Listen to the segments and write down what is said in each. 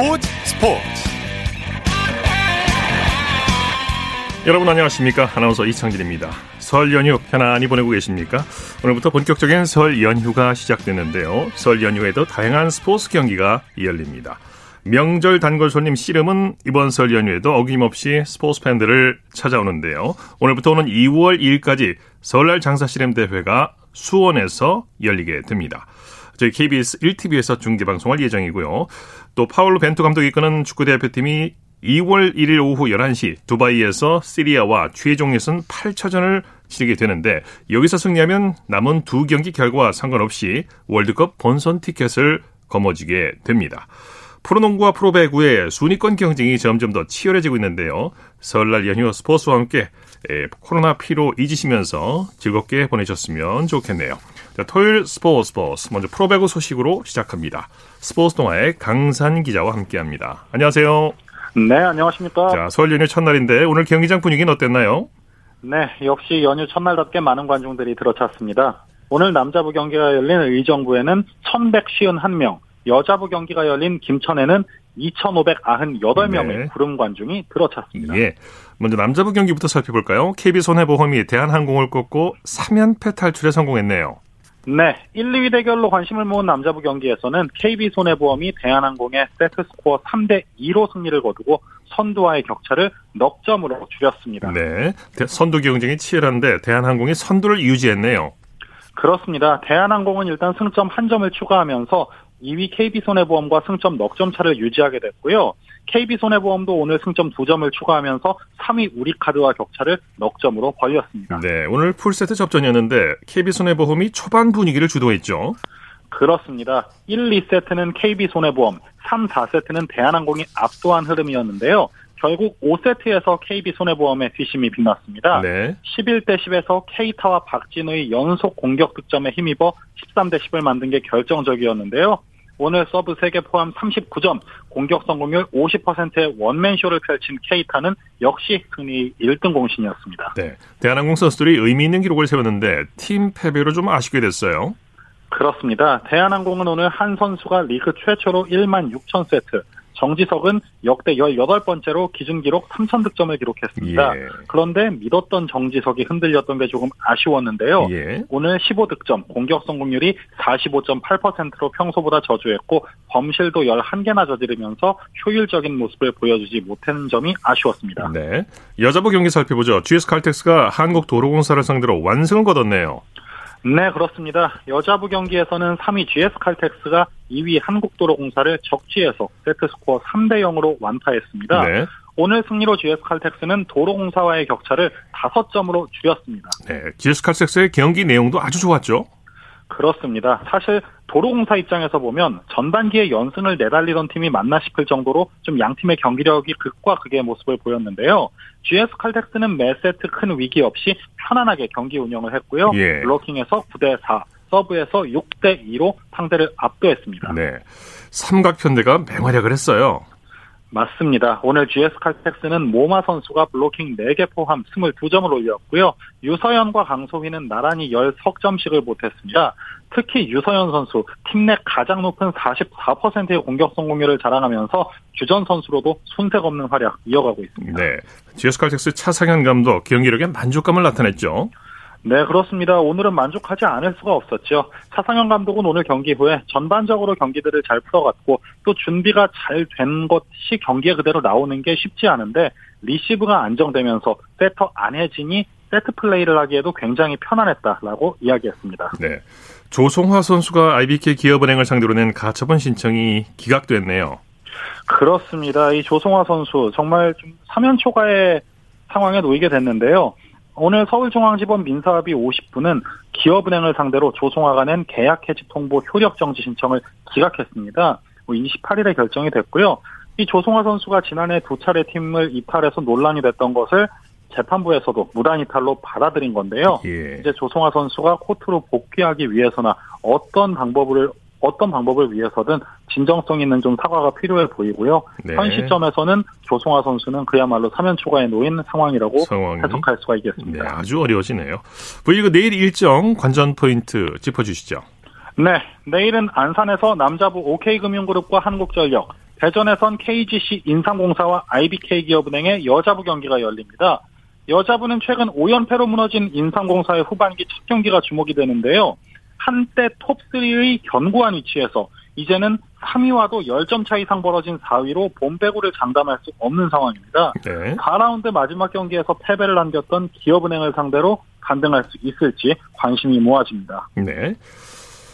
스포츠 스포츠. 여러분 안녕하십니까? 아나운서 이창진입니다. 설 연휴 편안히 보내고 계십니까? 오늘부터 본격적인 설 연휴가 시작되는데요. 설 연휴에도 다양한 스포츠 경기가 열립니다. 명절 단골 손님 씨름은 이번 설 연휴에도 어김없이 스포츠 팬들을 찾아오는데요. 오늘부터 오는 2월 2일까지 설날 장사 씨름 대회가 수원에서 열리게 됩니다. 저희 KBS 1TV에서 중계 방송할 예정이고요. 또 파울로 벤투 감독이 이끄는 축구 대표팀이 2월 1일 오후 11시 두바이에서 시리아와 최종 예선 8차전을 치르게 되는데 여기서 승리하면 남은 두 경기 결과와 상관없이 월드컵 본선 티켓을 거머쥐게 됩니다. 프로농구와 프로배구의 순위권 경쟁이 점점 더 치열해지고 있는데요. 설날 연휴 스포츠와 함께 코로나 피로 잊으시면서 즐겁게 보내셨으면 좋겠네요. 자, 토요일 스포츠 스포츠 먼저 프로배구 소식으로 시작합니다. 스포츠 동아의 강산 기자와 함께합니다. 안녕하세요. 네, 안녕하십니까. 자, 설 연휴 첫날인데 오늘 경기장 분위기는 어땠나요? 네, 역시 연휴 첫날답게 많은 관중들이 들어찼습니다. 오늘 남자부 경기가 열린 의정부에는 1151명, 여자부 경기가 열린 김천에는 2,598명의 네. 구름 관중이 들어찼습니다. 예. 먼저 남자부 경기부터 살펴볼까요? KB손해보험이 대한항공을 꺾고 3연패 탈출에 성공했네요. 네, 1, 2위 대결로 관심을 모은 남자부 경기에서는 KB손해보험이 대한항공의 세트 스코어 3대 2로 승리를 거두고 선두와의 격차를 넉 점으로 줄였습니다. 네, 선두 경쟁이 치열한데 대한항공이 선두를 유지했네요. 그렇습니다. 대한항공은 일단 승점 한 점을 추가하면서 2위 KB손해보험과 승점 넉 점 차를 유지하게 됐고요. KB손해보험도 오늘 승점 2점을 추가하면서 3위 우리카드와 격차를 넉 점으로 벌렸습니다. 네, 오늘 풀세트 접전이었는데 KB손해보험이 초반 분위기를 주도했죠. 그렇습니다. 1, 2세트는 KB손해보험, 3, 4세트는 대한항공이 압도한 흐름이었는데요. 결국 5세트에서 KB손해보험의 뒷심이 빛났습니다. 네. 11대 10에서 케이타와 박진우의 연속 공격 득점에 힘입어 13대 10을 만든 게 결정적이었는데요. 오늘 서브 3개 포함 39점, 공격 성공률 50%의 원맨쇼를 펼친 케이타는 역시 승리 1등 공신이었습니다. 네. 대한항공 선수들이 의미 있는 기록을 세웠는데 팀 패배로 좀 아쉽게 됐어요. 그렇습니다. 대한항공은 오늘 한 선수가 리그 최초로 1만 6천 세트, 정지석은 역대 18번째로 기준 기록 3천 득점을 기록했습니다. 예. 그런데 믿었던 정지석이 흔들렸던 게 조금 아쉬웠는데요. 예. 오늘 15득점, 공격 성공률이 45.8%로 평소보다 저조했고 범실도 11개나 저지르면서 효율적인 모습을 보여주지 못한 점이 아쉬웠습니다. 네. 여자부 경기 살펴보죠. GS 칼텍스가 한국도로공사를 상대로 완승을 거뒀네요. 네, 그렇습니다. 여자부 경기에서는 3위 GS칼텍스가 2위 한국도로공사를 적지에서 세트스코어 3대 0으로 완파했습니다. 네. 오늘 승리로 GS칼텍스는 도로공사와의 격차를 5점으로 줄였습니다. 네, GS칼텍스의 경기 내용도 아주 좋았죠? 그렇습니다. 사실 도로공사 입장에서 보면 전반기에 연승을 내달리던 팀이 맞나 싶을 정도로 좀 양팀의 경기력이 극과 극의 모습을 보였는데요. GS 칼텍스는 매 세트 큰 위기 없이 편안하게 경기 운영을 했고요. 예. 블로킹에서 9대 4, 서브에서 6대 2로 상대를 압도했습니다. 네. 삼각편대가 맹활약을 했어요. 맞습니다. 오늘 GS 칼텍스는 모마 선수가 블로킹 4개 포함 22점을 올렸고요. 유서연과 강소희는 나란히 10석점씩을 못했습니다. 특히 유서연 선수 팀 내 가장 높은 44%의 공격 성공률을 자랑하면서 주전 선수로도 손색 없는 활약 이어가고 있습니다. 네. GS 칼텍스 차상현 감독 경기력에 만족감을 나타냈죠. 네, 그렇습니다. 오늘은 만족하지 않을 수가 없었죠. 차상현 감독은 오늘 경기 후에 전반적으로 경기들을 잘 풀어갔고 또 준비가 잘 된 것이 경기에 그대로 나오는 게 쉽지 않은데 리시브가 안정되면서 세터 안혜진이 세트 플레이를 하기에도 굉장히 편안했다라고 이야기했습니다. 네. 조송화 선수가 IBK 기업은행을 상대로 낸 가처분 신청이 기각됐네요. 그렇습니다. 이 조송화 선수 정말 좀 사면 초과의 상황에 놓이게 됐는데요. 오늘 서울중앙지법 민사합의 50부는 기업은행을 상대로 조송화가 낸 계약 해지 통보 효력 정지 신청을 기각했습니다. 28일에 뭐 결정이 됐고요. 이 조송화 선수가 지난해 두 차례 팀을 이탈해서 논란이 됐던 것을 재판부에서도 무단 이탈로 받아들인 건데요. 예. 이제 조송화 선수가 코트로 복귀하기 위해서나 어떤 방법을 어떤 방법을 위해서든 진정성 있는 좀 사과가 필요해 보이고요. 네. 현 시점에서는 조송화 선수는 그야말로 사면 초과에 놓인 상황이라고 상황이? 해석할 수가 있겠습니다. 네, 아주 어려워지네요. V리그 내일 일정 관전 포인트 짚어주시죠. 네, 내일은 안산에서 남자부 OK금융그룹과 한국전력, 대전에선 KGC 인삼공사와 IBK 기업은행의 여자부 경기가 열립니다. 여자부는 최근 5연패로 무너진 인삼공사의 후반기 첫 경기가 주목이 되는데요. 한때 톱3의 견고한 위치에서 이제는 3위와도 10점 차 이 상 벌어진 4위로 봄배구를 장담할 수 없는 상황입니다. 네. 4라운드 마지막 경기에서 패배를 안겼던 기업은행을 상대로 반등할 수 있을지 관심이 모아집니다. 네.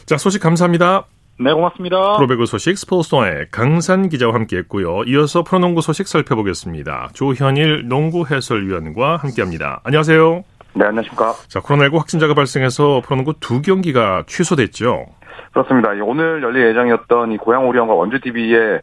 자, 소식 감사합니다. 네, 고맙습니다. 프로배구 소식 스포츠동의 강산 기자와 함께했고요. 이어서 프로농구 소식 살펴보겠습니다. 조현일 농구 해설위원과 함께합니다. 안녕하세요. 네, 안녕하십니까. 자, 코로나19 확진자가 발생해서 프로농구 두 경기가 취소됐죠. 그렇습니다. 오늘 열릴 예정이었던 이 고양 오리온과 원주 TV의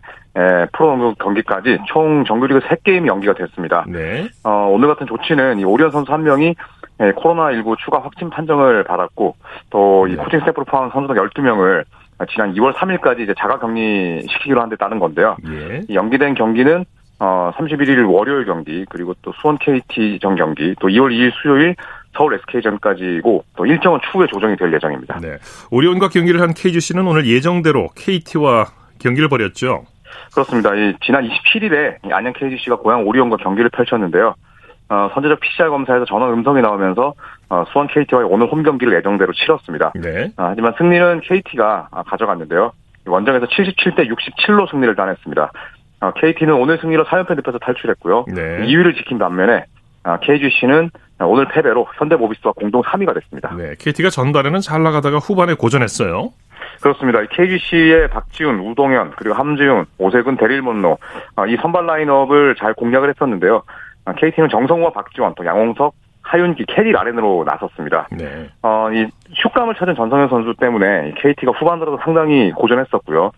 프로농구 경기까지 총 정규리그 3게임이 연기가 됐습니다. 네. 어, 오늘 같은 조치는 이 오리온 선수 한 명이 코로나19 추가 확진 판정을 받았고 또이 네. 코칭 스태프를 포함한 선수 12명을 지난 2월 3일까지 이제 자가 격리시키기로 한 데 따른 건데요. 예. 연기된 경기는 어 31일 월요일 경기 그리고 또 수원 KT전 경기 또 2월 2일 수요일 서울 SK전까지고 또 일정은 추후에 조정이 될 예정입니다. 네. 오리온과 경기를 한 KGC는 오늘 예정대로 KT와 경기를 벌였죠. 그렇습니다. 이 지난 27일에 안양 KGC가 고향 오리온과 경기를 펼쳤는데요. 어, 선제적 PCR 검사에서 전원 음성이 나오면서 어, 수원 KT와의 오늘 홈 경기를 예정대로 치렀습니다. 네. 어, 하지만 승리는 KT가 가져갔는데요. 원정에서 77대 67로 승리를 따냈습니다. 어, KT는 오늘 승리로 4연패 늪에서 탈출했고요. 네. 2위를 지킨 반면에 어, KGC는 오늘 패배로 현대모비스와 공동 3위가 됐습니다. 네, KT가 전달에는 잘 나가다가 후반에 고전했어요. 그렇습니다. KGC의 박지훈, 우동현, 그리고 함지훈, 오세근, 데릴몬노 어, 이 선발 라인업을 잘 공략을 했었는데요. KT는 정성우와 박지원, 또 양홍석, 하윤기, 캐디 라렌으로 나섰습니다. 네. 어, 이 슛감을 찾은 전성현 선수 때문에 KT가 후반 들어서 상당히 고전했었고요.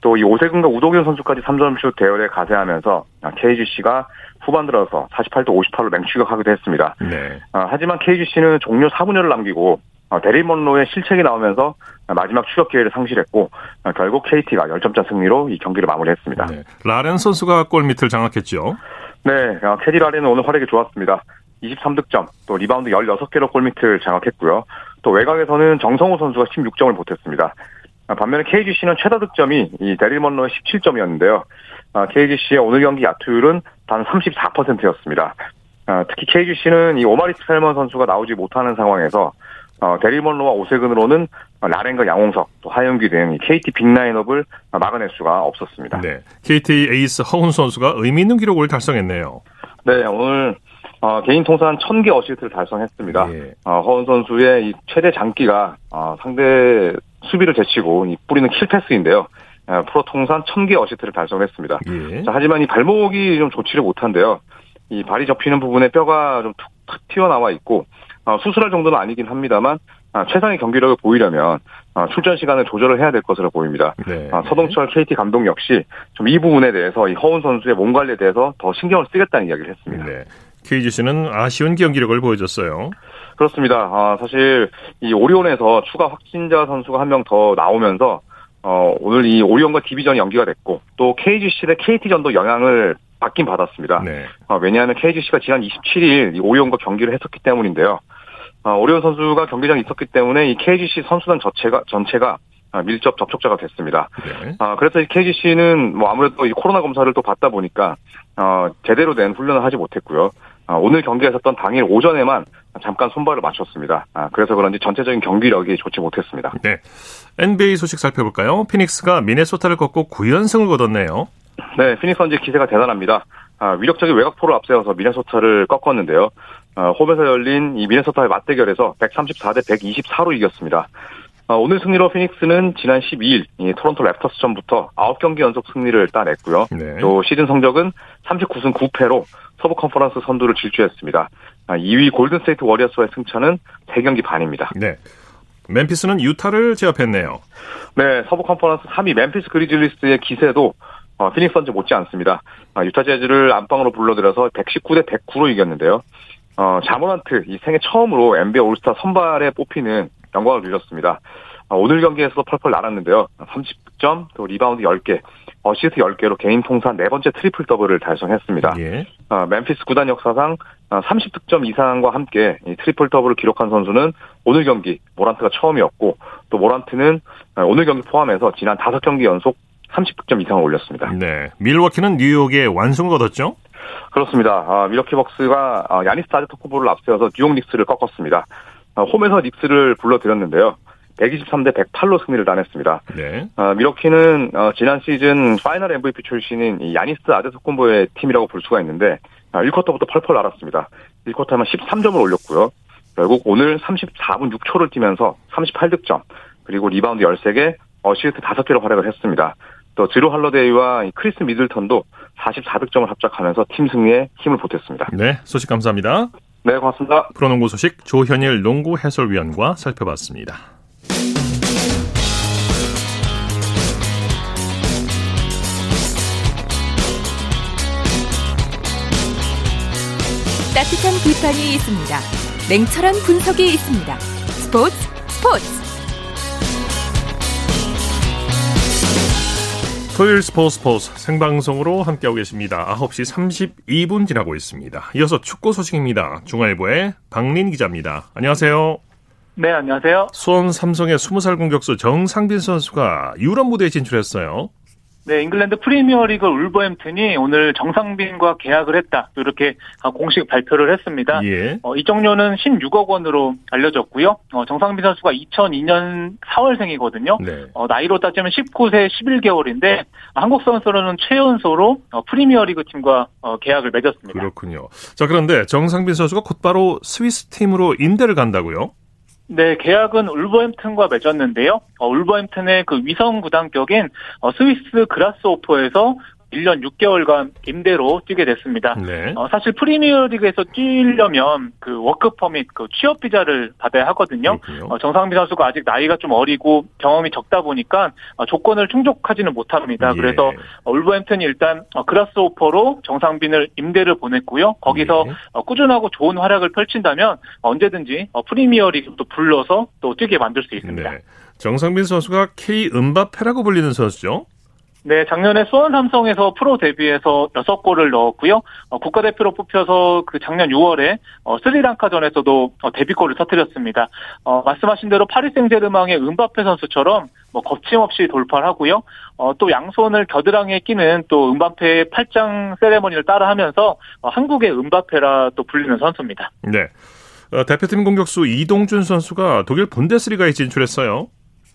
또 이 오세근과 우동현 선수까지 3점슛 대열에 가세하면서 KGC가 후반 들어서 48대 58로 맹추격하기도 했습니다. 네. 어, 하지만 KGC는 종료 4분여를 남기고 어, 데릴 먼로의 실책이 나오면서 마지막 추격 기회를 상실했고 어, 결국 KT가 10점차 승리로 이 경기를 마무리했습니다. 네. 라렌 선수가 골밑을 장악했죠. 네, 어, 캐디 라렌은 오늘 활약이 좋았습니다. 23득점, 또 리바운드 16개로 골밑을 장악했고요. 또 외곽에서는 정성우 선수가 16점을 보탰습니다. 어, 반면에 KGC는 최다 득점이 이 데릴 먼로의 17점이었는데요. KGC의 오늘 경기 야투율은 단 34%였습니다. 특히 KGC는 이 오마리 스펠먼 선수가 나오지 못하는 상황에서 어, 데릴 먼로와 오세근으로는 라렌과 양홍석, 또 하윤기 등 KT 빅라인업을 막아낼 수가 없었습니다. 네, KT 에이스 허훈 선수가 의미 있는 기록을 달성했네요. 네, 오늘 어, 개인 통산 1000개 어시스트를 달성했습니다. 예. 어, 허훈 선수의 이 최대 장기가 어, 상대 수비를 제치고 이 뿌리는 킬패스인데요. 어, 프로 통산 1000개 어시스트를 달성했습니다. 예. 자, 하지만 이 발목이 좀 좋지를 못한데요. 이 발이 접히는 부분에 뼈가 좀 툭툭 튀어나와 있고 어, 수술할 정도는 아니긴 합니다만 아, 최상의 경기력을 보이려면 아, 출전 시간을 조절을 해야 될 것으로 보입니다. 네. 아, 서동철 KT 감독 역시 좀 이 부분에 대해서 이 허운 선수의 몸 관리에 대해서 더 신경을 쓰겠다는 이야기를 했습니다. 네. KGC는 아쉬운 경기력을 보여줬어요. 그렇습니다. 사실 이 오리온에서 추가 확진자 선수가 한 명 더 나오면서 어, 오늘 이 오리온과 디비전이 연기가 됐고 또 KGC 대 KT전도 영향을 받긴 받았습니다. 네. 어, 왜냐하면 KGC가 지난 27일 오리온과 경기를 했었기 때문인데요. 어, 오리온 선수가 경기장에 있었기 때문에 이 KGC 선수단 전체가 전체가 아, 밀접 접촉자가 됐습니다. 네. 아, 그래서 이 KGC는 뭐 아무래도 이 코로나 검사를 또 받다 보니까 어, 제대로 된 훈련을 하지 못했고요. 아, 오늘 경기에 섰던 당일 오전에만 잠깐 손발을 맞췄습니다. 아, 그래서 그런지 전체적인 경기력이 좋지 못했습니다. 네. NBA 소식 살펴볼까요? 피닉스가 미네소타를 꺾고 9연승을 거뒀네요. 네, 피닉스 선지 기세가 대단합니다. 아, 위력적인 외곽포를 앞세워서 미네소타를 꺾었는데요. 어, 홈에서 열린 이 미네소타의 맞대결에서 134대 124로 이겼습니다. 어, 오늘 승리로 피닉스는 지난 12일 이 토론토 랩터스전부터 9경기 연속 승리를 따냈고요. 네. 또 시즌 성적은 39승 9패로 서부 컨퍼런스 선두를 질주했습니다. 2위 골든스테이트 워리어스와의 승차는 3경기 반입니다. 네. 멤피스는 유타를 제압했네요. 네, 서부 컨퍼런스 3위 멤피스 그리즐리스의 기세도 어, 피닉스 선즈 못지 않습니다. 아, 유타 재즈를 안방으로 불러들여서 119대 109로 이겼는데요. 어, 자모란트 이 생애 처음으로 NBA 올스타 선발에 뽑히는 영광을 누렸습니다. 어, 오늘 경기에서도 펄펄 날았는데요. 30득점, 또 리바운드 10개, 어시스트 10개로 개인 통산 네 번째 트리플 더블을 달성했습니다. 예. 어, 멤피스 구단 역사상 30득점 어, 이상과 함께 이 트리플 더블을 기록한 선수는 오늘 경기 모란트가 처음이었고 또 모란트는 어, 오늘 경기 포함해서 지난 5경기 연속 30득점 이상을 올렸습니다. 네. 밀워키는 뉴욕에 완승을 거뒀죠? 그렇습니다. 아, 밀워키 벅스가 아, 야니스 아데토쿤보를 앞세워서 뉴욕 닉스를 꺾었습니다. 아, 홈에서 닉스를 불러들였는데요. 123대 108로 승리를 따냈습니다. 네. 아, 밀워키는 어, 지난 시즌 파이널 MVP 출신인 이 야니스 아데토쿤보의 팀이라고 볼 수가 있는데 아, 1쿼터부터 펄펄 날았습니다. 1쿼터에만 13점을 올렸고요. 결국 오늘 34분 6초를 뛰면서 38득점 그리고 리바운드 13개, 어시스트 5개로 활약을 했습니다. 또 드루 할러데이와 크리스 미들턴도 44득점을 합작하면서 팀 승리에 힘을 보탰습니다. 네, 소식 감사합니다. 네, 고맙습니다. 프로농구 소식 조현일 농구 해설위원과 살펴봤습니다. 따뜻한 비판이 있습니다. 냉철한 분석이 있습니다. 스포츠 스포츠 토요일 스포츠 스포츠 생방송으로 함께하고 계십니다. 9시 32분 지나고 있습니다. 이어서 축구 소식입니다. 중앙일보의 박린 기자입니다. 안녕하세요. 네, 안녕하세요. 수원 삼성의 20살 공격수 정상빈 선수가 유럽 무대에 진출했어요. 네, 잉글랜드 프리미어리그 울버햄튼이 오늘 정상빈과 계약을 했다. 이렇게 공식 발표를 했습니다. 예. 어, 이적료는 16억 원으로 알려졌고요. 어, 정상빈 선수가 2002년 4월생이거든요. 네. 어, 나이로 따지면 19세 11개월인데 한국 선수로는 최연소로 어, 프리미어리그 팀과 어, 계약을 맺었습니다. 그렇군요. 자, 그런데 정상빈 선수가 곧바로 스위스 팀으로 임대를 간다고요? 네, 계약은 울버햄튼과 맺었는데요. 어, 울버햄튼의 그 위성 구단격인 어, 스위스 그라스오퍼에서 1년 6개월간 임대로 뛰게 됐습니다. 네. 어, 사실 프리미어리그에서 뛰려면 그 work permit, 그 취업 비자를 받아야 하거든요. 어, 정상빈 선수가 아직 나이가 좀 어리고 경험이 적다 보니까 어, 조건을 충족하지는 못합니다. 예. 그래서 어, 울버햄튼이 일단 어, 그라스호퍼로 정상빈을 임대를 보냈고요. 거기서 예. 어, 꾸준하고 좋은 활약을 펼친다면 언제든지 어, 프리미어리그로 불러서 또 뛰게 만들 수 있습니다. 네. 정상빈 선수가 K 은바페라고 불리는 선수죠? 네, 작년에 수원 삼성에서 프로 데뷔해서 6골을 넣었고요. 어, 국가대표로 뽑혀서 그 작년 6월에 어, 스리랑카전에서도 어, 데뷔골을 터뜨렸습니다. 어, 말씀하신 대로 파리 생제르맹의 은바페 선수처럼 뭐 거침없이 돌파를 하고요. 어, 또 양손을 겨드랑이에 끼는 또 은바페의 팔짱 세레머니를 따라하면서 어, 한국의 은바페라 또 불리는 선수입니다. 네. 어, 대표팀 공격수 이동준 선수가 독일 분데스리가에 진출했어요.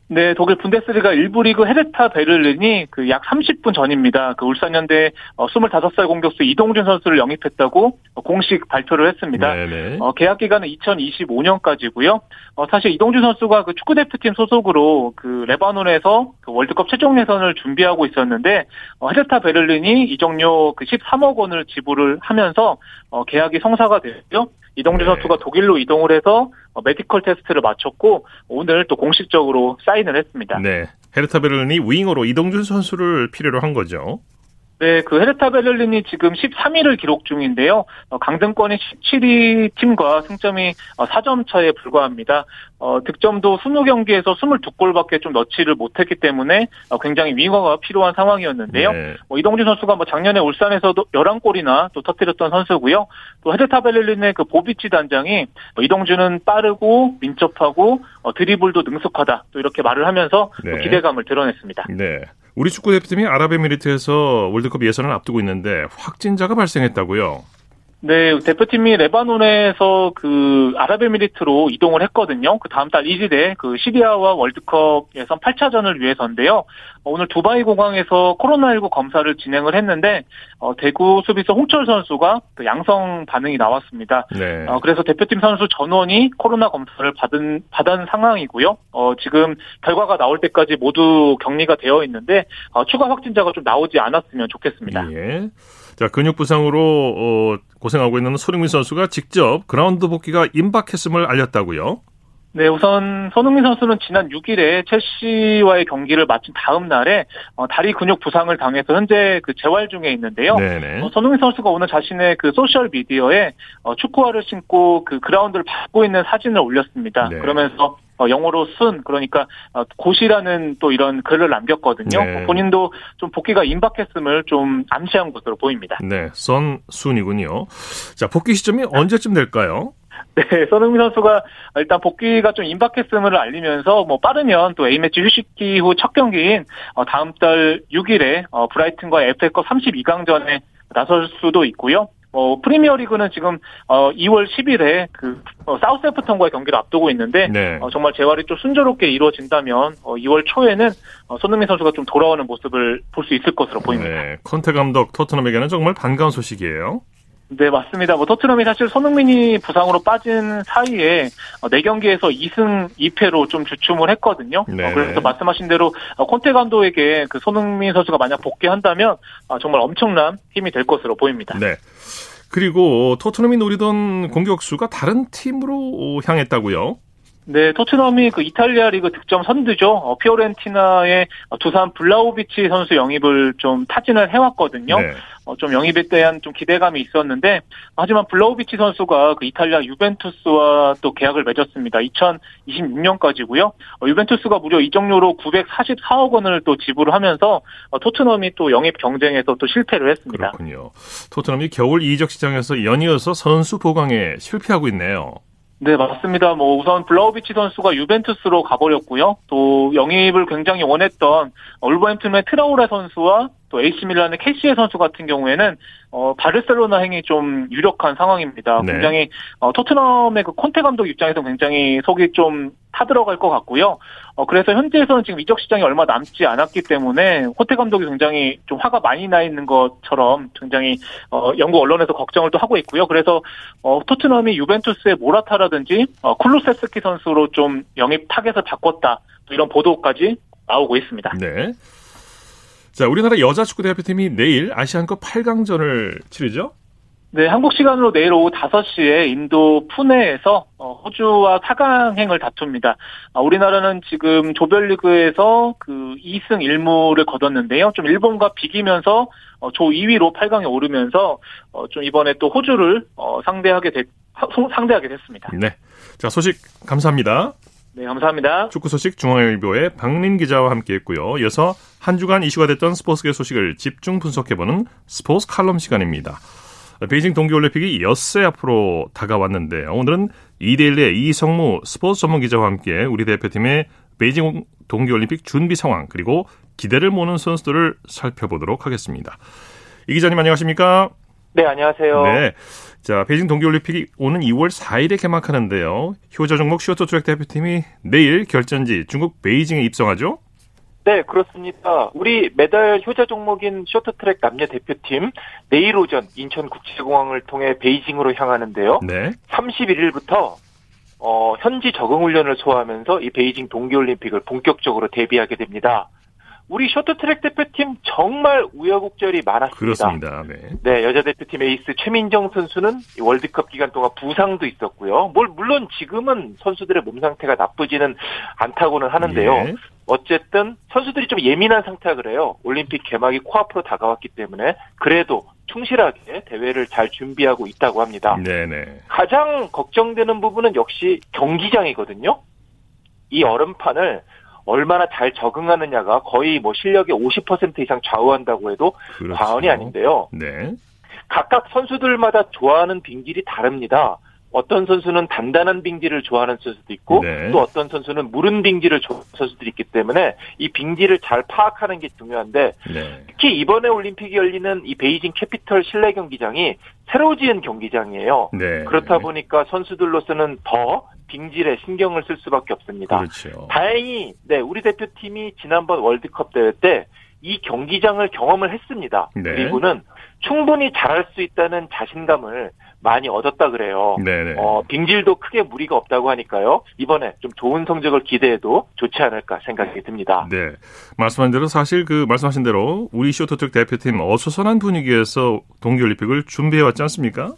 네, 독일 분데스리가 1부 리그 헤르타 베를린이 그 약 30분 전입니다. 그 울산현대 어, 25살 공격수 이동준 선수를 영입했다고 어, 공식 발표를 했습니다. 네네. 어, 계약 기간은 2025년까지고요. 어, 사실 이동준 선수가 그 축구 대표팀 소속으로 그 레바논에서 그 월드컵 최종 예선을 준비하고 있었는데 어, 헤르타 베를린이 이적료 그 13억 원을 지불을 하면서 어, 계약이 성사가 됐고요. 이동준 네. 선수가 독일로 이동을 해서 어, 메디컬 테스트를 마쳤고 오늘 또 공식적으로 사인을 했습니다. 네. 헤르타 베를린이 윙어로 이동준 선수를 필요로 한 거죠. 네, 그 헤르타 베를린이 지금 13위를 기록 중인데요. 어, 강등권인 17위 팀과 승점이 어, 4점 차에 불과합니다. 어, 득점도 20경기에서 22골밖에 좀 넣지를 못했기 때문에 어, 굉장히 윙어가 필요한 상황이었는데요. 네. 뭐 이동준 선수가 뭐 작년에 울산에서도 11골이나 또 터뜨렸던 선수고요. 또 헤르타 베를린의 그 보비치 단장이 어, 이동준은 빠르고 민첩하고 어, 드리블도 능숙하다. 또 이렇게 말을 하면서 또 네. 기대감을 드러냈습니다. 네. 우리 축구 대표팀이 아랍에미리트에서 월드컵 예선을 앞두고 있는데 확진자가 발생했다고요. 네, 대표팀이 레바논에서 그 아랍에미리트로 이동을 했거든요. 그 다음 달 1일에 그 시리아와 월드컵 예선 8차전을 위해서인데요. 어, 오늘 두바이 공항에서 코로나19 검사를 진행을 했는데 어, 대구 수비수 홍철 선수가 그 양성 반응이 나왔습니다. 네. 어, 그래서 대표팀 선수 전원이 코로나 검사를 받은 받은 상황이고요. 어, 지금 결과가 나올 때까지 모두 격리가 되어 있는데 어, 추가 확진자가 좀 나오지 않았으면 좋겠습니다. 예. 자, 근육 부상으로 어, 고생하고 있는 손흥민 선수가 직접 그라운드 복귀가 임박했음을 알렸다고요. 네, 우선 손흥민 선수는 지난 6일에 첼시와의 경기를 마친 다음 날에 어, 다리 근육 부상을 당해서 현재 그 재활 중에 있는데요. 네네. 어, 손흥민 선수가 오늘 자신의 그 소셜 미디어에 어, 축구화를 신고 그 그라운드를 밟고 있는 사진을 올렸습니다. 네. 그러면서 어, 영어로 soon 그러니까 어, 곧이라는 또 이런 글을 남겼거든요. 네. 어, 본인도 좀 복귀가 임박했음을 좀 암시한 것으로 보입니다. 네, soon soon이군요. 자, 복귀 시점이 언제쯤 될까요? 네, 손흥민 선수가 일단 복귀가 좀 임박했음을 알리면서 뭐 빠르면 또 A매치 휴식기 후 첫 경기인 어, 다음 달 6일에 어, 브라이튼과 FA컵 32강전에 나설 수도 있고요. 어, 프리미어 리그는 지금 어, 2월 10일에 그 어, 사우스애프턴과의 경기를 앞두고 있는데 네. 어, 정말 재활이 좀 순조롭게 이루어진다면 어, 2월 초에는 어, 손흥민 선수가 좀 돌아오는 모습을 볼 수 있을 것으로 보입니다. 네. 컨테 감독 토트넘에게는 정말 반가운 소식이에요. 네, 맞습니다. 뭐 토트넘이 사실 손흥민이 부상으로 빠진 사이에 어, 4경기에서 2승 2패로 좀 주춤을 했거든요. 네. 어, 그래서 말씀하신 대로 어, 콘테 감독에게 그 손흥민 선수가 만약 복귀한다면 어, 정말 엄청난 힘이 될 것으로 보입니다. 네. 그리고 토트넘이 노리던 공격수가 다른 팀으로 향했다고요? 네, 토트넘이 그 이탈리아 리그 득점 선두죠. 어, 피오렌티나의 어, 두산 블라우비치 선수 영입을 좀 타진을 해왔거든요. 네. 어, 좀 영입에 대한 좀 기대감이 있었는데 하지만 블라우비치 선수가 그 이탈리아 유벤투스와 또 계약을 맺었습니다. 2026년까지고요. 어, 유벤투스가 무려 이적료로 944억 원을 또 지불하면서 어, 토트넘이 또 영입 경쟁에서 또 실패를 했습니다. 그렇군요. 토트넘이 겨울 이적 시장에서 연이어서 선수 보강에 실패하고 있네요. 네, 맞습니다. 뭐 우선 블라우비치 선수가 유벤투스로 가버렸고요. 또 영입을 굉장히 원했던 올버햄튼의 트라우레 선수와 또 AC 밀란의 캐시에 선수 같은 경우에는 어 바르셀로나 행이 좀 유력한 상황입니다. 네. 굉장히 어 토트넘의 그 콘테 감독 입장에서 굉장히 속이 좀 타들어갈 것 같고요. 어 그래서 현재에서는 지금 이적 시장이 얼마 남지 않았기 때문에 콘테 감독이 굉장히 좀 화가 많이 나 있는 것처럼 굉장히 어 영국 언론에서 걱정을 또 하고 있고요. 그래서 어 토트넘이 유벤투스의 모라타라든지 어 쿨루셉스키 선수로 좀 영입 타겟을 바꿨다. 또 이런 보도까지 나오고 있습니다. 네. 자, 우리나라 여자 축구 대표팀이 내일 아시안컵 8강전을 치르죠? 네, 한국 시간으로 내일 오후 5시에 인도 푸네에서 어, 호주와 4강행을 다툽니다. 아, 우리나라는 지금 조별리그에서 그 2승 1무를 거뒀는데요. 좀 일본과 비기면서 어, 조 2위로 8강에 오르면서 어, 좀 이번에 또 호주를 어, 상대하게 됐, 상대하게 됐습니다. 네. 자, 소식 감사합니다. 네, 감사합니다. 축구 소식 중앙일보의 박민 기자와 함께했고요. 이어서 한 주간 이슈가 됐던 스포츠계 소식을 집중 분석해보는 스포츠 칼럼 시간입니다. 베이징 동계올림픽이 엿새 앞으로 다가왔는데요. 오늘은 이데일리의 이성무 스포츠 전문 기자와 함께 우리 대표팀의 베이징 동계올림픽 준비 상황 그리고 기대를 모는 선수들을 살펴보도록 하겠습니다. 이 기자님 안녕하십니까? 네, 안녕하세요. 네. 자, 베이징 동계올림픽이 오는 2월 4일에 개막하는데요. 효자 종목 쇼트트랙 대표팀이 내일 결전지 중국 베이징에 입성하죠? 네, 그렇습니다. 우리 메달 효자 종목인 쇼트트랙 남녀 대표팀 내일 오전 인천국제공항을 통해 베이징으로 향하는데요. 네. 31일부터 어, 현지 적응 훈련을 소화하면서 이 베이징 동계올림픽을 본격적으로 대비하게 됩니다. 우리 쇼트트랙 대표팀 정말 우여곡절이 많았습니다. 그렇습니다. 네. 네, 여자 대표팀 에이스 최민정 선수는 이 월드컵 기간 동안 부상도 있었고요. 뭘 물론 지금은 선수들의 몸 상태가 나쁘지는 않다고는 하는데요. 예. 어쨌든 선수들이 좀 예민한 상태라 그래요. 올림픽 개막이 코앞으로 다가왔기 때문에 그래도 충실하게 대회를 잘 준비하고 있다고 합니다. 네네. 가장 걱정되는 부분은 역시 경기장이거든요. 이 얼음판을 얼마나 잘 적응하느냐가 거의 뭐 실력의 50% 이상 좌우한다고 해도 그렇죠. 과언이 아닌데요. 네. 각각 선수들마다 좋아하는 빙질이 다릅니다. 어떤 선수는 단단한 빙질을 좋아하는 선수도 있고 네. 또 어떤 선수는 무른 빙질을 좋아하는 선수들이 있기 때문에 이 빙질을 잘 파악하는 게 중요한데 네. 특히 이번에 올림픽이 열리는 이 베이징 캐피털 실내 경기장이 새로 지은 경기장이에요. 네. 그렇다 보니까 선수들로서는 더 빙질에 신경을 쓸 수밖에 없습니다. 그렇죠. 다행히 네 우리 대표팀이 지난번 월드컵 대회 때 이 경기장을 경험을 했습니다. 네. 그리고는 충분히 잘할 수 있다는 자신감을 많이 얻었다 그래요. 네네. 어, 빙질도 크게 무리가 없다고 하니까요. 이번에 좀 좋은 성적을 기대해도 좋지 않을까 생각이 듭니다. 네. 말씀한 대로 사실 그 말씀하신 대로 우리 쇼트트랙 대표팀 어수선한 분위기에서 동계올림픽을 준비해 왔지 않습니까?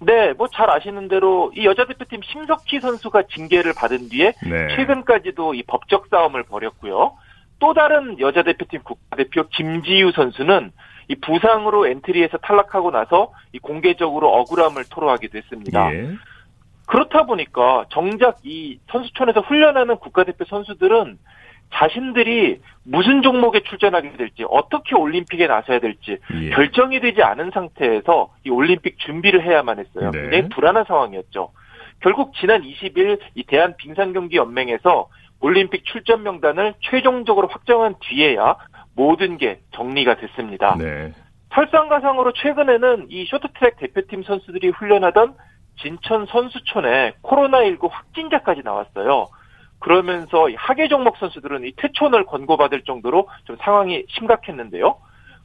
네, 뭐 잘 아시는 대로 이 여자 대표팀 심석희 선수가 징계를 받은 뒤에 네. 최근까지도 이 법적 싸움을 벌였고요. 또 다른 여자 대표팀 국가대표 김지유 선수는 이 부상으로 엔트리에서 탈락하고 나서 이 공개적으로 억울함을 토로하기도 했습니다. 예. 그렇다 보니까 정작 이 선수촌에서 훈련하는 국가대표 선수들은 자신들이 무슨 종목에 출전하게 될지 어떻게 올림픽에 나서야 될지 예. 결정이 되지 않은 상태에서 이 올림픽 준비를 해야만 했어요. 네. 굉장히 불안한 상황이었죠. 결국 지난 20일 이 대한 빙상경기 연맹에서 올림픽 출전 명단을 최종적으로 확정한 뒤에야 모든 게 정리가 됐습니다. 네. 설상가상으로 최근에는 이 쇼트트랙 대표팀 선수들이 훈련하던 진천 선수촌에 코로나19 확진자까지 나왔어요. 그러면서 하계 종목 선수들은 이 퇴촌을 권고받을 정도로 좀 상황이 심각했는데요.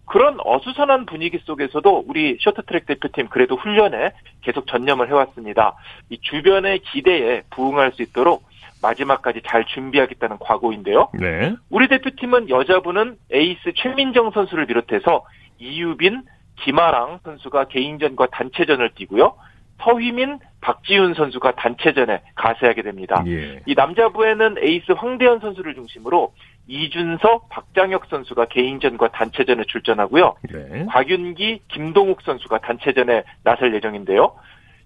그런 어수선한 분위기 속에서도 우리 쇼트트랙 대표팀 그래도 훈련에 계속 전념을 해왔습니다. 이 주변의 기대에 부응할 수 있도록 마지막까지 잘 준비하겠다는 과거인데요. 네. 우리 대표팀은 여자분은 에이스 최민정 선수를 비롯해서 이유빈, 김아랑 선수가 개인전과 단체전을 뛰고요. 서휘민, 박지훈 선수가 단체전에 가세하게 됩니다. 예. 이 남자부에는 에이스 황대현 선수를 중심으로 이준서, 박장혁 선수가 개인전과 단체전에 출전하고요. 네. 곽윤기, 김동욱 선수가 단체전에 나설 예정인데요.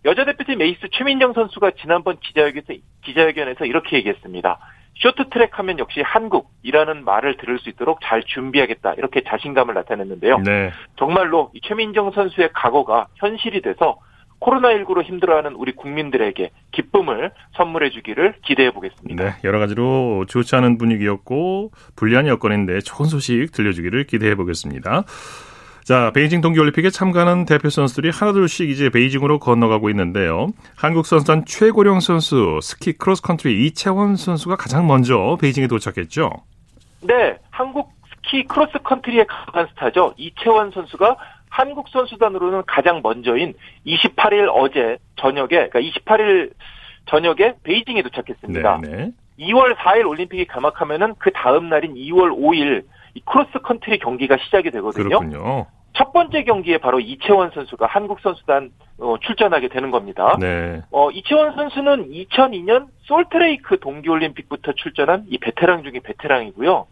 여자 대표팀 에이스 최민정 선수가 지난번 기자회견에서, 기자회견에서 이렇게 얘기했습니다. 쇼트트랙 하면 역시 한국이라는 말을 들을 수 있도록 잘 준비하겠다 이렇게 자신감을 나타냈는데요. 네. 정말로 이 최민정 선수의 각오가 현실이 돼서 코로나19로 힘들어하는 우리 국민들에게 기쁨을 선물해 주기를 기대해 보겠습니다. 네. 여러 가지로 좋지 않은 분위기였고 불리한 여건인데 좋은 소식 들려주기를 기대해 보겠습니다. 자, 베이징 동계올림픽에 참가하는 대표 선수들이 하나둘씩 이제 베이징으로 건너가고 있는데요. 한국 선수단 최고령 선수 스키 크로스컨트리 이채원 선수가 가장 먼저 베이징에 도착했죠. 네, 한국 스키 크로스컨트리의 강한 스타죠. 이채원 선수가 한국 선수단으로는 가장 먼저인 28일 어제 저녁에, 그러니까 28일 저녁에 베이징에 도착했습니다. 네, 네. 2월 4일 올림픽이 개막하면은 그 다음 날인 2월 5일 이 크로스 컨트리 경기가 시작이 되거든요. 그렇군요. 첫 번째 경기에 바로 이채원 선수가 한국 선수단 어, 출전하게 되는 겁니다. 네. 어, 이채원 선수는 2002년 솔트레이크 동계올림픽부터 출전한 이 베테랑 중에 베테랑이고요.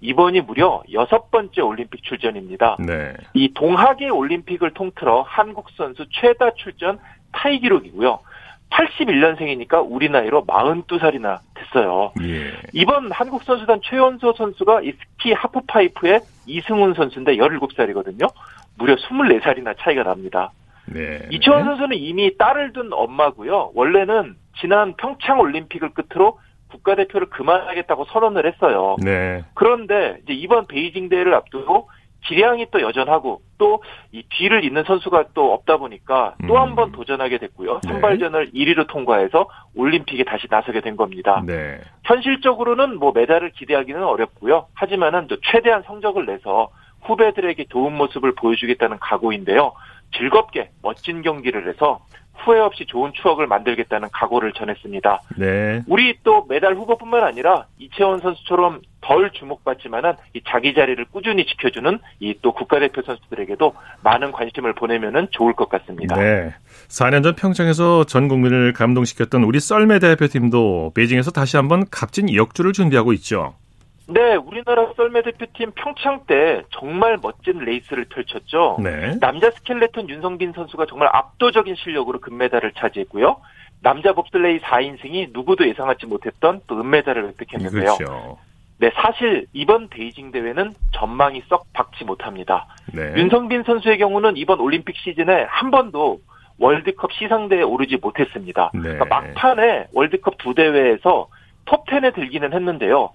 이번이 무려 여섯 번째 올림픽 출전입니다. 네. 이 동하계 올림픽을 통틀어 한국 선수 최다 출전 타이 기록이고요. 81년생이니까 우리 나이로 42살이나 됐어요. 예. 이번 한국 선수단 최연소 선수가 이 스키 하프파이프의 이승훈 선수인데 17살이거든요. 무려 24살이나 차이가 납니다. 네. 이채원 선수는 이미 딸을 둔 엄마고요. 원래는 지난 평창 올림픽을 끝으로 국가대표를 그만하겠다고 선언을 했어요. 네. 그런데 이제 이번 베이징 대회를 앞두고 기량이 또 여전하고 또 이 뒤를 잇는 선수가 또 없다 보니까 또 음. 한번 도전하게 됐고요. 네. 선발전을 1위로 통과해서 올림픽에 다시 나서게 된 겁니다. 네. 현실적으로는 뭐 메달을 기대하기는 어렵고요. 하지만은 또 최대한 성적을 내서 후배들에게 좋은 모습을 보여주겠다는 각오인데요. 즐겁게 멋진 경기를 해서 후회 없이 좋은 추억을 만들겠다는 각오를 전했습니다. 네. 우리 또 메달 후보뿐만 아니라 이채원 선수처럼 덜 주목받지만은 이 자기 자리를 꾸준히 지켜주는 이 또 국가대표 선수들에게도 많은 관심을 보내면은 좋을 것 같습니다. 네. 4년 전 평창에서 전 국민을 감동시켰던 우리 썰매 대표팀도 베이징에서 다시 한번 값진 역주를 준비하고 있죠. 네, 우리나라 썰매 대표팀 평창 때 정말 멋진 레이스를 펼쳤죠. 네. 남자 스켈레톤 윤성빈 선수가 정말 압도적인 실력으로 금메달을 차지했고요. 남자 봅슬레이 4인승이 누구도 예상하지 못했던 또 은메달을 획득했는데요. 그렇죠. 네, 사실 이번 베이징 대회는 전망이 썩 밝지 못합니다. 네. 윤성빈 선수의 경우는 이번 올림픽 시즌에 한 번도 월드컵 시상대에 오르지 못했습니다. 네. 그러니까 막판에 월드컵 두 대회에서 톱10에 들기는 했는데요.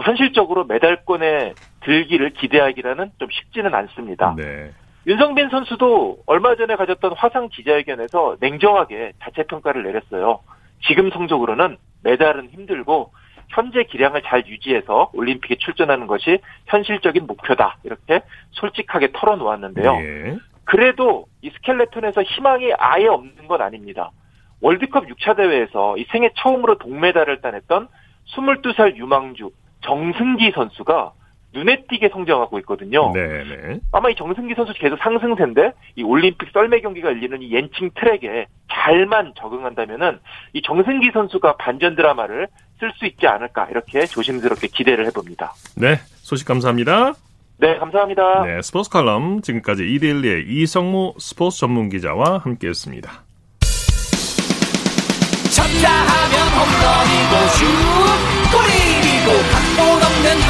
현실적으로 메달권에 들기를 기대하기라는 좀 쉽지는 않습니다. 네. 윤성빈 선수도 얼마 전에 가졌던 화상 기자회견에서 냉정하게 자체 평가를 내렸어요. 지금 성적으로는 메달은 힘들고 현재 기량을 잘 유지해서 올림픽에 출전하는 것이 현실적인 목표다. 이렇게 솔직하게 털어놓았는데요. 예. 그래도 이 스켈레톤에서 희망이 아예 없는 건 아닙니다. 월드컵 6차 대회에서 이 생애 처음으로 동메달을 따냈던 22살 유망주 정승기 선수가 눈에 띄게 성장하고 있거든요. 네, 네. 아마 이 정승기 선수 계속 상승세인데 이 올림픽 썰매 경기가 열리는 이 옌칭 트랙에 잘만 적응한다면은 이 정승기 선수가 반전 드라마를 쓸 수 있지 않을까 이렇게 조심스럽게 기대를 해봅니다. 네. 소식 감사합니다. 네, 감사합니다. 네, 스포츠 칼럼 지금까지 이데일리의 이성무 스포츠 전문 기자와 함께했습니다. 쳤다 하면 홈런이고 슛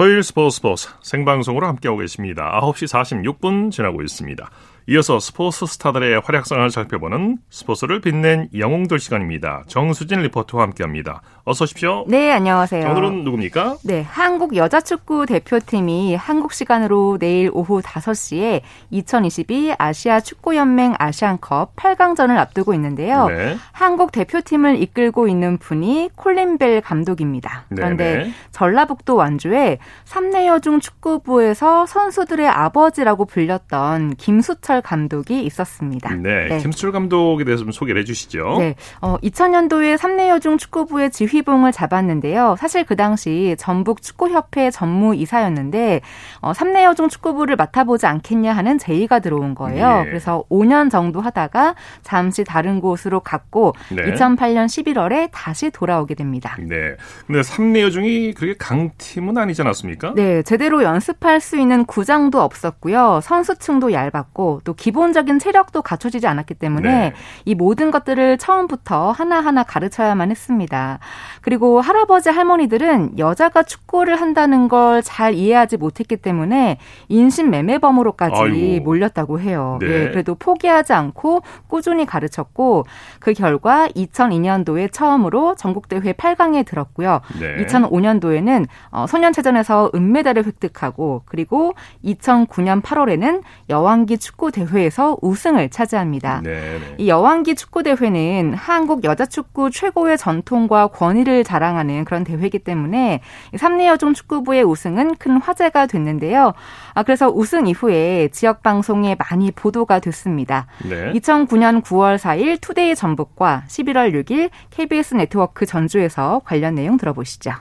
토요일 스포츠 스포츠 생방송으로 함께하고 계십니다. 9시 46분 지나고 있습니다. 이어서 스포츠 스타들의 활약상을 살펴보는 스포츠를 빛낸 영웅들 시간입니다. 정수진 리포터와 함께합니다. 어서 오십시오. 네, 안녕하세요. 오늘은 누굽니까? 네, 한국 여자축구 대표팀이 한국 시간으로 내일 오후 5시에 2022 아시아 축구연맹 아시안컵 8강전을 앞두고 있는데요. 네. 한국 대표팀을 이끌고 있는 분이 콜린 벨 감독입니다. 그런데 네네. 전라북도 완주에 삼내여중 축구부에서 선수들의 아버지라고 불렸던 김수철 감독이 있었습니다. 네, 김수철 감독에 대해서 좀 소개를 해주시죠. 네, 어, 2000년도에 삼내여중 축구부의 지휘봉을 잡았는데요. 사실 그 당시 전북 축구협회 전무 이사였는데 어, 삼내여중 축구부를 맡아보지 않겠냐 하는 제의가 들어온 거예요. 예. 그래서 5년 정도 하다가 잠시 다른 곳으로 갔고 네. 2008년 11월에 다시 돌아오게 됩니다. 네. 근데 삼내 여중이 그렇게 강팀은 아니지 않았습니까? 네, 제대로 연습할 수 있는 구장도 없었고요. 선수층도 얇았고 또 기본적인 체력도 갖춰지지 않았기 때문에 네. 이 모든 것들을 처음부터 하나하나 가르쳐야만 했습니다. 그리고 할아버지 할머니들은 여자가 축구를 한다는 걸 잘 이해하지 못했기 때문에 인신매매범으로까지 아이고. 몰렸다고 해요. 네. 예, 그래도 포기하지 않고 꾸준히 가르쳤고 그 결과 2002년도에 처음으로 전국대회 8강에 들었고요. 네. 2005년도에는 어, 소년체전에서 은메달을 획득하고 그리고 2009년 8월에는 여왕기 축구 대회에서 우승을 차지합니다. 네, 네. 이 여왕기 축구 대회는 한국 여자 축구 최고의 전통과 권위를 자랑하는 그런 대회이기 때문에 이 삼내여중 축구부의 우승은 큰 화제가 됐는데요. 아, 그래서 우승 이후에 지역 방송에 많이 보도가 됐습니다. 네. 2009년 9월 4일 투데이 전북과 11월 6일 KBS 네트워크 전주에서 관련 내용 들어보시죠.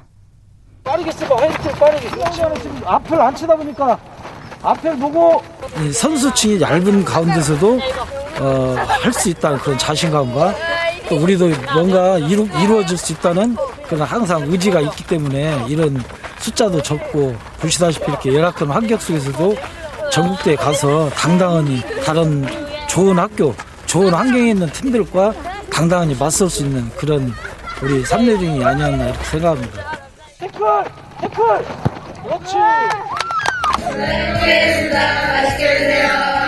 빠르게 쓰고 화이트 빠르게 수영장은 지금 앞을 안 치다 보니까 앞을 보고 이 선수층이 얇은 가운데서도 어, 할 수 있다는 그런 자신감과 또 우리도 뭔가 이루, 이루어질 수 있다는 그런 항상 의지가 있기 때문에 이런 숫자도 적고 보시다시피 이렇게 열악한 환경 속에서도 전국대에 가서 당당하니 다른 좋은 학교, 좋은 환경에 있는 팀들과 당당하니 맞설 수 있는 그런 우리 삼내중이 아니었나 이렇게 생각합니다. 태클! 태클! 그렇지! Blanques la pastelera.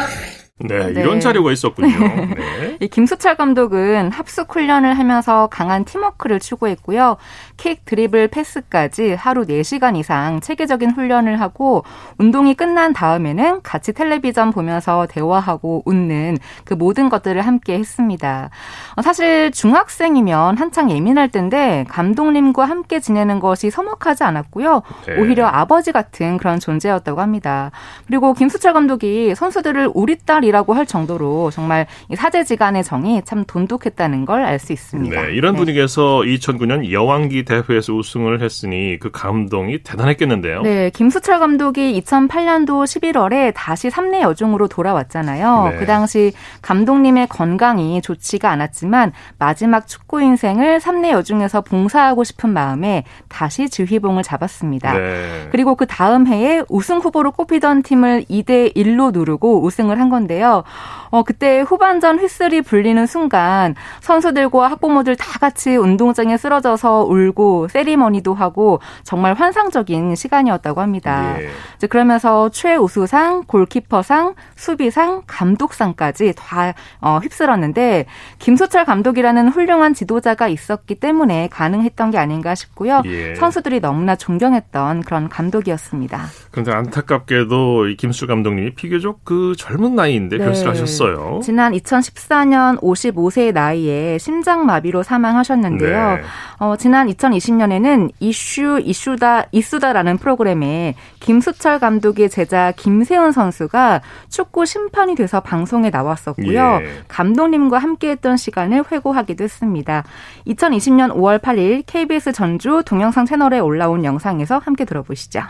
네, 네. 이런 자료가 있었군요. 네. 이 김수철 감독은 합숙 훈련을 하면서 강한 팀워크를 추구했고요. 킥, 드리블, 패스까지 하루 4시간 이상 체계적인 훈련을 하고 운동이 끝난 다음에는 같이 텔레비전 보면서 대화하고 웃는 그 모든 것들을 함께 했습니다. 어, 사실 중학생이면 한창 예민할 때인데 감독님과 함께 지내는 것이 서먹하지 않았고요. 네. 오히려 아버지 같은 그런 존재였다고 합니다. 그리고 김수철 감독이 선수들을 우리 딸이 라고 할 정도로 정말 이 사제지간의 정이 참 돈독했다는 걸 알 수 있습니다. 네, 이런 분위기에서 2009년 여왕기 대회에서 우승을 했으니 그 감동이 대단했겠는데요. 네, 김수철 감독이 2008년도 11월에 다시 3내 여중으로 돌아왔잖아요. 네. 그 당시 감독님의 건강이 좋지가 않았지만 마지막 축구 인생을 3내 여중에서 봉사하고 싶은 마음에 다시 지휘봉을 잡았습니다. 네. 그리고 그 다음 해에 우승 후보로 꼽히던 팀을 2대 1로 누르고 우승을 한 건데요. 어, 그때 후반전 휘슬이 불리는 순간 선수들과 학부모들 다 같이 운동장에 쓰러져서 울고 세리머니도 하고 정말 환상적인 시간이었다고 합니다. 예. 이제 그러면서 최우수상, 골키퍼상, 수비상, 감독상까지 다 어, 휩쓸었는데 김소철 감독이라는 훌륭한 지도자가 있었기 때문에 가능했던 게 아닌가 싶고요. 예. 선수들이 너무나 존경했던 그런 감독이었습니다. 그런데 안타깝게도 이 김수 감독님이 비교적 그 젊은 나이인 데 네. 별세를 하셨어요. 지난 2014년 55세 나이에 심장마비로 사망하셨는데요. 네. 어, 지난 2020년에는 이슈 이슈다 이수다라는 프로그램에 김수철 감독의 제자 김세훈 선수가 축구 심판이 돼서 방송에 나왔었고요. 예. 감독님과 함께했던 시간을 회고하기도 했습니다. 2020년 5월 8일 KBS 전주 동영상 채널에 올라온 영상에서 함께 들어보시죠.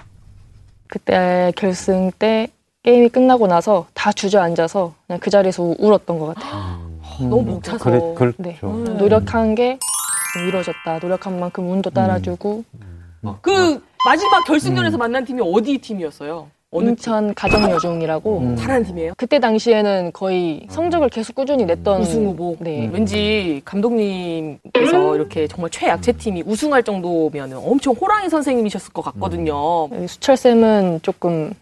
그때 결승 때 게임이 끝나고 나서 다 주저앉아서 그냥 그 자리에서 울었던 것 같아요. 너무 벅차서. 그래, 그래, 네. 그렇죠. 노력한 게 이루어졌다. 노력한 만큼 운도 따라주고 그 마지막 결승전에서 만난 팀이 어디 팀이었어요? 어느 인천 가정여중이라고 팀? 잘하는 팀이에요? 그때 당시에는 거의 성적을 계속 꾸준히 냈던 우승 후보. 네. 왠지 감독님께서 이렇게 정말 최약체 팀이 우승할 정도면 엄청 호랑이 선생님이셨을 것 같거든요. 수철 쌤은 조금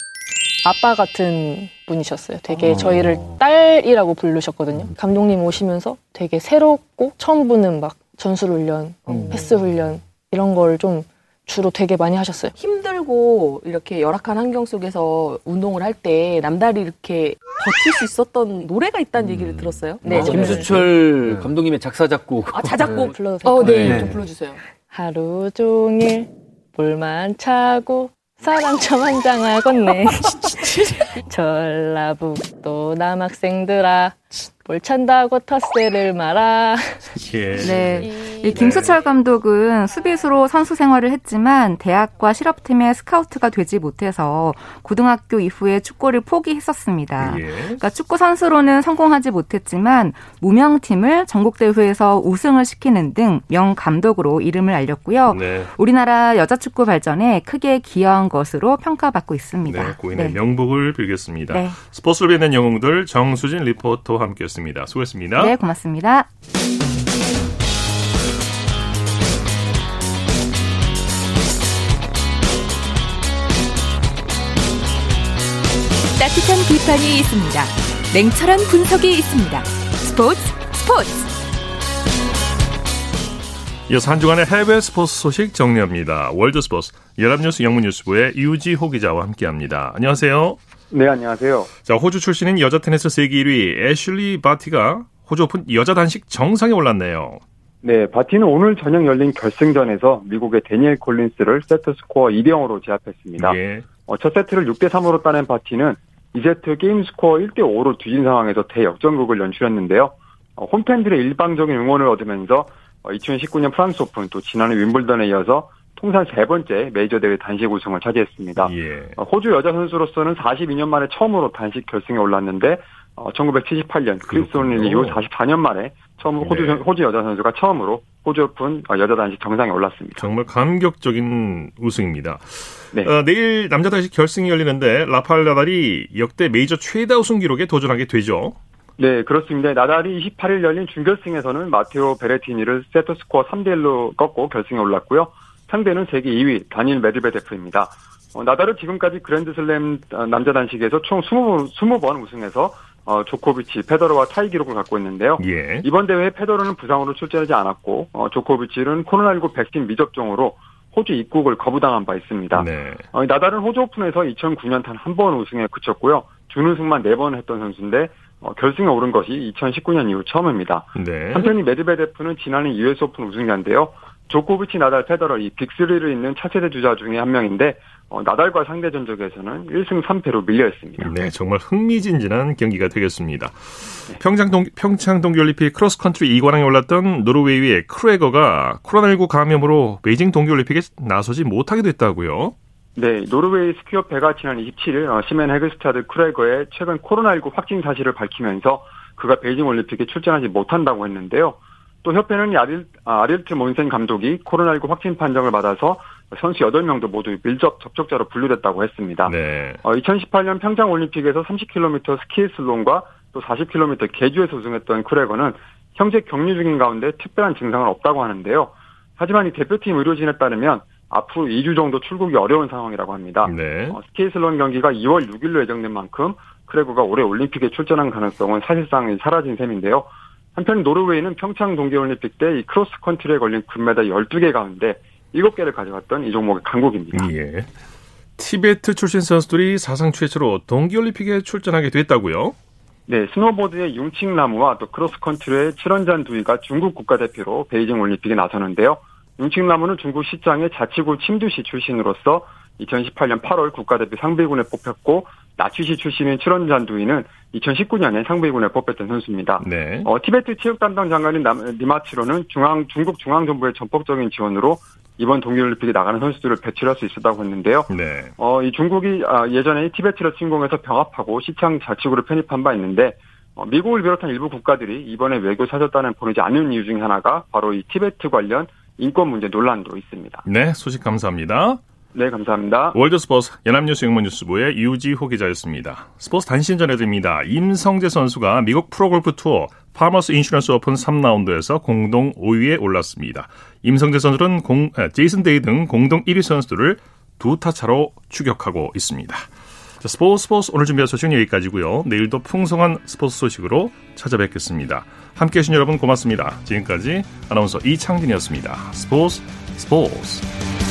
아빠 같은 분이셨어요. 아. 되게 저희를 딸이라고 부르셨거든요. 감독님 오시면서 되게 새롭고 처음 보는 막 전술 훈련, 음. 패스 훈련 이런 걸 좀 주로 되게 많이 하셨어요. 힘들고 이렇게 열악한 환경 속에서 운동을 할 때 남다리 이렇게 버틸 수 있었던 노래가 있다는 얘기를 들었어요. 네. 김수철 감독님의 작사 작곡. 아, 자작곡. 불러도 될까요? 어, 네. 네. 좀 불러주세요. 하루 종일 볼만 차고 사랑처럼 한장하겠네. 전라북도 남학생들아 볼 찬다고 텃세를 말아. 예. 네. 이 김수철 감독은 수비수로 선수 생활을 했지만 대학과 실업팀의 스카우트가 되지 못해서 고등학교 이후에 축구를 포기했었습니다. 예. 그러니까 축구 선수로는 성공하지 못했지만 무명팀을 전국대회에서 우승을 시키는 등 명 감독으로 이름을 알렸고요. 네. 우리나라 여자 축구 발전에 크게 기여한 것으로 평가받고 있습니다. 네, 고인의 네. 명복을 빌겠습니다. 네. 스포츠를 빛낸 영웅들 정수진 리포터와 함께했습니다. 수고했습니다. 네, 고맙습니다. 따뜻한 비판이 있습니다. 냉철한 분석이 있습니다. 스포츠 스포츠 이어서 한 주간의 해외 스포츠 소식 정리합니다. 월드 스포츠 연합뉴스 영문뉴스부의 유지호 기자와 함께합니다. 안녕하세요. 네, 안녕하세요. 자, 호주 출신인 여자 테니스 세계 1위 애슐리 바티가 호주 오픈 여자 단식 정상에 올랐네요. 네, 바티는 오늘 저녁 열린 결승전에서 미국의 데니엘 콜린스를 세트 스코어 2대 0으로 제압했습니다. 예. 어, 첫 세트를 6대 3으로 따낸 바티는 2세트 게임 스코어 1대 5로 뒤진 상황에서 대역전극을 연출했는데요. 어, 홈팬들의 일방적인 응원을 얻으면서 2019년 프랑스 오픈 또 지난해 윔블던에 이어서 통산 세 번째 메이저 대회 단식 우승을 차지했습니다. 예. 어, 호주 여자 선수로서는 42년 만에 처음으로 단식 결승에 올랐는데 어, 1978년 크리스 오닐 이후 44년 만에 처음으로 호주, 네. 호주 여자 선수가 처음으로 호주 오픈 어, 여자 단식 정상에 올랐습니다. 정말 감격적인 우승입니다. 네. 어, 내일 남자 단식 결승이 열리는데 라파엘 나달이 역대 메이저 최다 우승 기록에 도전하게 되죠. 네, 그렇습니다. 나달이 28일 열린 준결승에서는 마테오 베레티니를 세트 스코어 3대 1로 꺾고 결승에 올랐고요. 상대는 세계 2위 다닐 메드베데프입니다. 어, 나달은 지금까지 그랜드슬램 어, 남자 단식에서 총 20, 20번 우승해서 어, 조코비치, 페더러와 타이 기록을 갖고 있는데요. 예. 이번 대회에 페더러는 부상으로 출전하지 않았고 어, 조코비치는 코로나19 백신 미접종으로 호주 입국을 거부당한 바 있습니다. 네. 어, 나달은 호주 오픈에서 2009년 단 한 번 우승에 그쳤고요. 준우승만 네번 했던 선수인데 어, 결승에 오른 것이 2019년 이후 처음입니다. 네. 한편 이 메드베데프는 지난해 US 오픈 우승자인데요. 조코비치, 나달, 페더러 이 빅3를 잇는 차세대 주자 중에 한 명인데 어, 나달과 상대 전적에서는 1승 3패로 밀려 있습니다. 네, 정말 흥미진진한 경기가 되겠습니다. 평창, 동, 평창 동계올림픽 크로스컨트리 2관왕에 올랐던 노르웨이의 크루에거가 코로나19 감염으로 베이징 동계올림픽에 나서지 못하게 됐다고요. 네, 노르웨이 스키협회가 지난 27일 어, 시멘 헤그스타드 크레거의 최근 코로나19 확진 사실을 밝히면서 그가 베이징 올림픽에 출전하지 못한다고 했는데요. 또 협회는 아릴, 아, 아릴트 몬센 감독이 코로나19 확진 판정을 받아서 선수 8명도 모두 밀접 접촉자로 분류됐다고 했습니다. 네. 어, 2018년 평창 올림픽에서 30km 스키슬론과 또 40km 계주에서 우승했던 크레거는 현재 격리 중인 가운데 특별한 증상은 없다고 하는데요. 하지만 이 대표팀 의료진에 따르면 앞으로 2주 정도 출국이 어려운 상황이라고 합니다. 네. 어, 스키슬론 경기가 2월 6일로 예정된 만큼 크레거가 올해 올림픽에 출전한 가능성은 사실상 사라진 셈인데요. 한편 노르웨이는 평창 동계올림픽 때 이 크로스컨트리에 걸린 금메달 12개 가운데 7개를 가져갔던 이 종목의 강국입니다. 예. 티베트 출신 선수들이 사상 최초로 동계올림픽에 출전하게 됐다고요? 네, 스노보드의 융칭라무와 또 크로스컨트리의 츠런잔두이가 중국 국가대표로 베이징 올림픽에 나서는데요. 융칭라무는 중국 시짱 자치구 창두시 출신으로서 2018년 8월 국가대표 상비군에 뽑혔고 나치시 출신인 칠원잔 두이는 2019년에 상비군에 뽑혔던 선수입니다. 네. 어, 티베트 체육 담당 장관인 남, 니마치로는 중앙 중국 중앙 정부의 전폭적인 지원으로 이번 동계올림픽에 나가는 선수들을 배출할 수 있었다고 했는데요. 네. 어, 이 중국이 아, 예전에 티베트를 침공해서 병합하고 시창 자치구를 편입한 바 있는데 어, 미국을 비롯한 일부 국가들이 이번에 외교 사절단을 보내지 않은 이유 중에 하나가 바로 이 티베트 관련 인권 문제 논란도 있습니다. 네, 소식 감사합니다. 네, 감사합니다. 월드스포츠 연합뉴스 영문뉴스부의 유지호 기자였습니다. 스포츠 단신 전해드립니다. 임성재 선수가 미국 프로골프 투어 파머스 인슈런스 오픈 3라운드에서 공동 5위에 올랐습니다. 임성재 선수는 공, 제이슨 데이 등 공동 1위 선수들을 두 타차로 추격하고 있습니다. 자, 스포츠 스포츠 오늘 준비한 소식은 여기까지고요. 내일도 풍성한 스포츠 소식으로 찾아뵙겠습니다. 함께해 주신 여러분 고맙습니다. 지금까지 아나운서 이창진이었습니다. 스포츠 스포츠